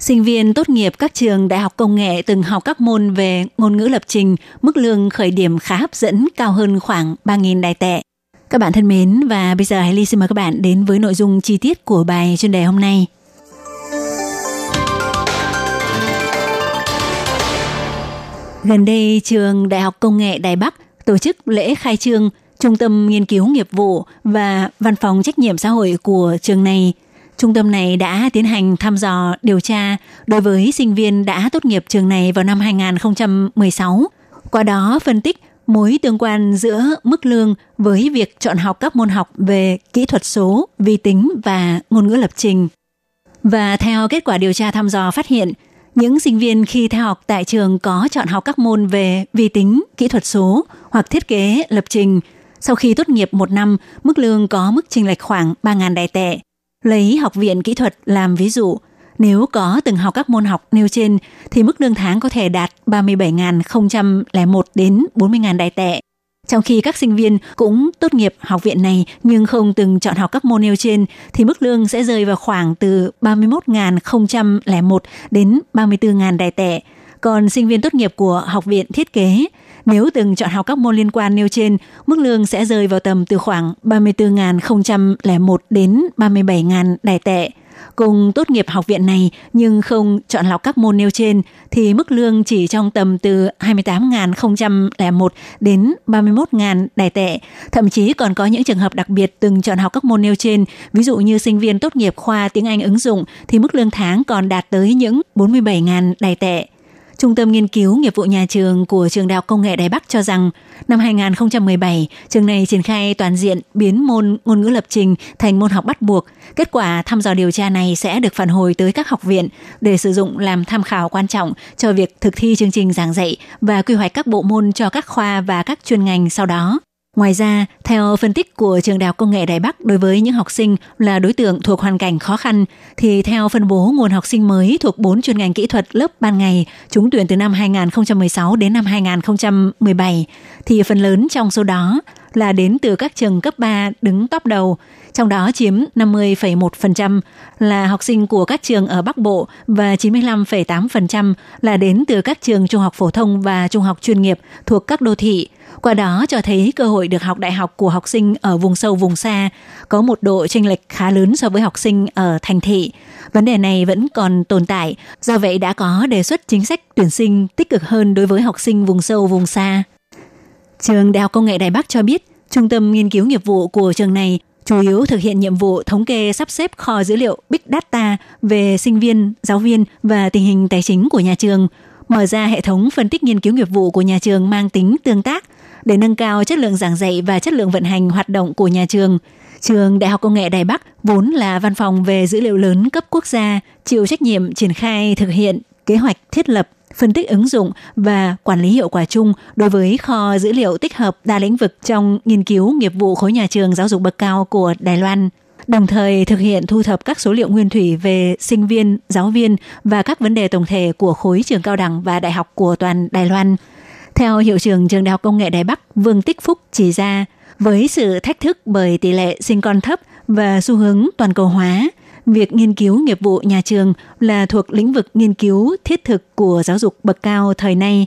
Sinh viên tốt nghiệp các trường đại học công nghệ từng học các môn về ngôn ngữ lập trình, mức lương khởi điểm khá hấp dẫn, cao hơn khoảng 3.000 đài tệ. Các bạn thân mến, và bây giờ hãy xin mời các bạn đến với nội dung chi tiết của bài chuyên đề hôm nay. Gần đây, trường Đại học Công nghệ Đài Bắc tổ chức lễ khai trương Trung tâm Nghiên cứu Nghiệp vụ và Văn phòng Trách nhiệm xã hội của trường này – Trung tâm này đã tiến hành thăm dò điều tra đối với sinh viên đã tốt nghiệp trường này vào năm 2016. Qua đó phân tích mối tương quan giữa mức lương với việc chọn học các môn học về kỹ thuật số, vi tính và ngôn ngữ lập trình. Và theo kết quả điều tra thăm dò phát hiện, những sinh viên khi theo học tại trường có chọn học các môn về vi tính, kỹ thuật số hoặc thiết kế lập trình, sau khi tốt nghiệp một năm, mức lương có mức chênh lệch khoảng 3.000 đài tệ. Lấy học viện kỹ thuật làm ví dụ, nếu có từng học các môn học nêu trên thì mức lương tháng có thể đạt 37.001 đến 40.000 đài tệ. Trong khi các sinh viên cũng tốt nghiệp học viện này nhưng không từng chọn học các môn nêu trên thì mức lương sẽ rơi vào khoảng từ 31.001 đến 34.000 đài tệ. Còn sinh viên tốt nghiệp của học viện thiết kế nếu từng chọn học các môn liên quan nêu trên, mức lương sẽ rơi vào tầm từ khoảng 34.001 đến 37.000 đài tệ. Cùng tốt nghiệp học viện này nhưng không chọn lọc các môn nêu trên thì mức lương chỉ trong tầm từ 28.001 đến 31.000 đài tệ. Thậm chí còn có những trường hợp đặc biệt từng chọn học các môn nêu trên, ví dụ như sinh viên tốt nghiệp khoa tiếng Anh ứng dụng thì mức lương tháng còn đạt tới những 47.000 đài tệ. Trung tâm Nghiên cứu Nghiệp vụ Nhà trường của Trường Đại học Công nghệ Đài Bắc cho rằng năm 2017, trường này triển khai toàn diện biến môn ngôn ngữ lập trình thành môn học bắt buộc. Kết quả thăm dò điều tra này sẽ được phản hồi tới các học viện để sử dụng làm tham khảo quan trọng cho việc thực thi chương trình giảng dạy và quy hoạch các bộ môn cho các khoa và các chuyên ngành sau đó. Ngoài ra, theo phân tích của trường Đại học Công nghệ Đài Bắc đối với những học sinh là đối tượng thuộc hoàn cảnh khó khăn, thì theo phân bố nguồn học sinh mới thuộc 4 chuyên ngành kỹ thuật lớp ban ngày trúng tuyển từ năm 2016 đến năm 2017, thì phần lớn trong số đó là đến từ các trường cấp 3 đứng top đầu, trong đó chiếm 50,1% là học sinh của các trường ở Bắc Bộ và 95,8% là đến từ các trường trung học phổ thông và trung học chuyên nghiệp thuộc các đô thị, qua đó cho thấy cơ hội được học đại học của học sinh ở vùng sâu vùng xa có một độ chênh lệch khá lớn so với học sinh ở thành thị. Vấn đề này vẫn còn tồn tại, do vậy đã có đề xuất chính sách tuyển sinh tích cực hơn đối với học sinh vùng sâu vùng xa. Trường Đại học Công nghệ Đài Bắc cho biết, trung tâm nghiên cứu nghiệp vụ của trường này chủ yếu thực hiện nhiệm vụ thống kê sắp xếp kho dữ liệu Big Data về sinh viên, giáo viên và tình hình tài chính của nhà trường, mở ra hệ thống phân tích nghiên cứu nghiệp vụ của nhà trường mang tính tương tác – để nâng cao chất lượng giảng dạy và chất lượng vận hành hoạt động của nhà trường. Trường Đại học Công nghệ Đài Bắc vốn là văn phòng về dữ liệu lớn cấp quốc gia, chịu trách nhiệm triển khai thực hiện kế hoạch thiết lập phân tích ứng dụng và quản lý hiệu quả chung đối với kho dữ liệu tích hợp đa lĩnh vực trong nghiên cứu nghiệp vụ khối nhà trường giáo dục bậc cao của Đài Loan đồng thời thực hiện thu thập các số liệu nguyên thủy về sinh viên, giáo viên và các vấn đề tổng thể của khối trường cao đẳng và đại học của toàn Đài Loan. Theo hiệu trưởng trường Đại học Công nghệ Đài Bắc Vương Tích Phúc chỉ ra, với sự thách thức bởi tỷ lệ sinh con thấp và xu hướng toàn cầu hóa, việc nghiên cứu nghiệp vụ nhà trường là thuộc lĩnh vực nghiên cứu thiết thực của giáo dục bậc cao thời nay.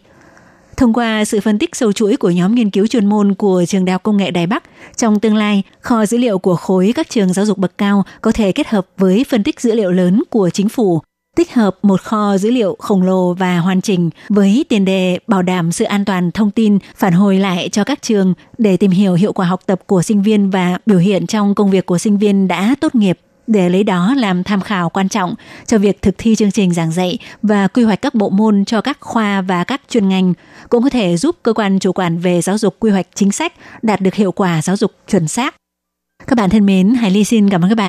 Thông qua sự phân tích sâu chuỗi của nhóm nghiên cứu chuyên môn của Trường Đại học Công nghệ Đài Bắc, trong tương lai, kho dữ liệu của khối các trường giáo dục bậc cao có thể kết hợp với phân tích dữ liệu lớn của chính phủ tích hợp một kho dữ liệu khổng lồ và hoàn chỉnh với tiền đề bảo đảm sự an toàn thông tin phản hồi lại cho các trường để tìm hiểu hiệu quả học tập của sinh viên và biểu hiện trong công việc của sinh viên đã tốt nghiệp để lấy đó làm tham khảo quan trọng cho việc thực thi chương trình giảng dạy và quy hoạch các bộ môn cho các khoa và các chuyên ngành, cũng có thể giúp cơ quan chủ quản về giáo dục quy hoạch chính sách đạt được hiệu quả giáo dục chuẩn xác. Các bạn thân mến, Hải Ly xin cảm ơn các bạn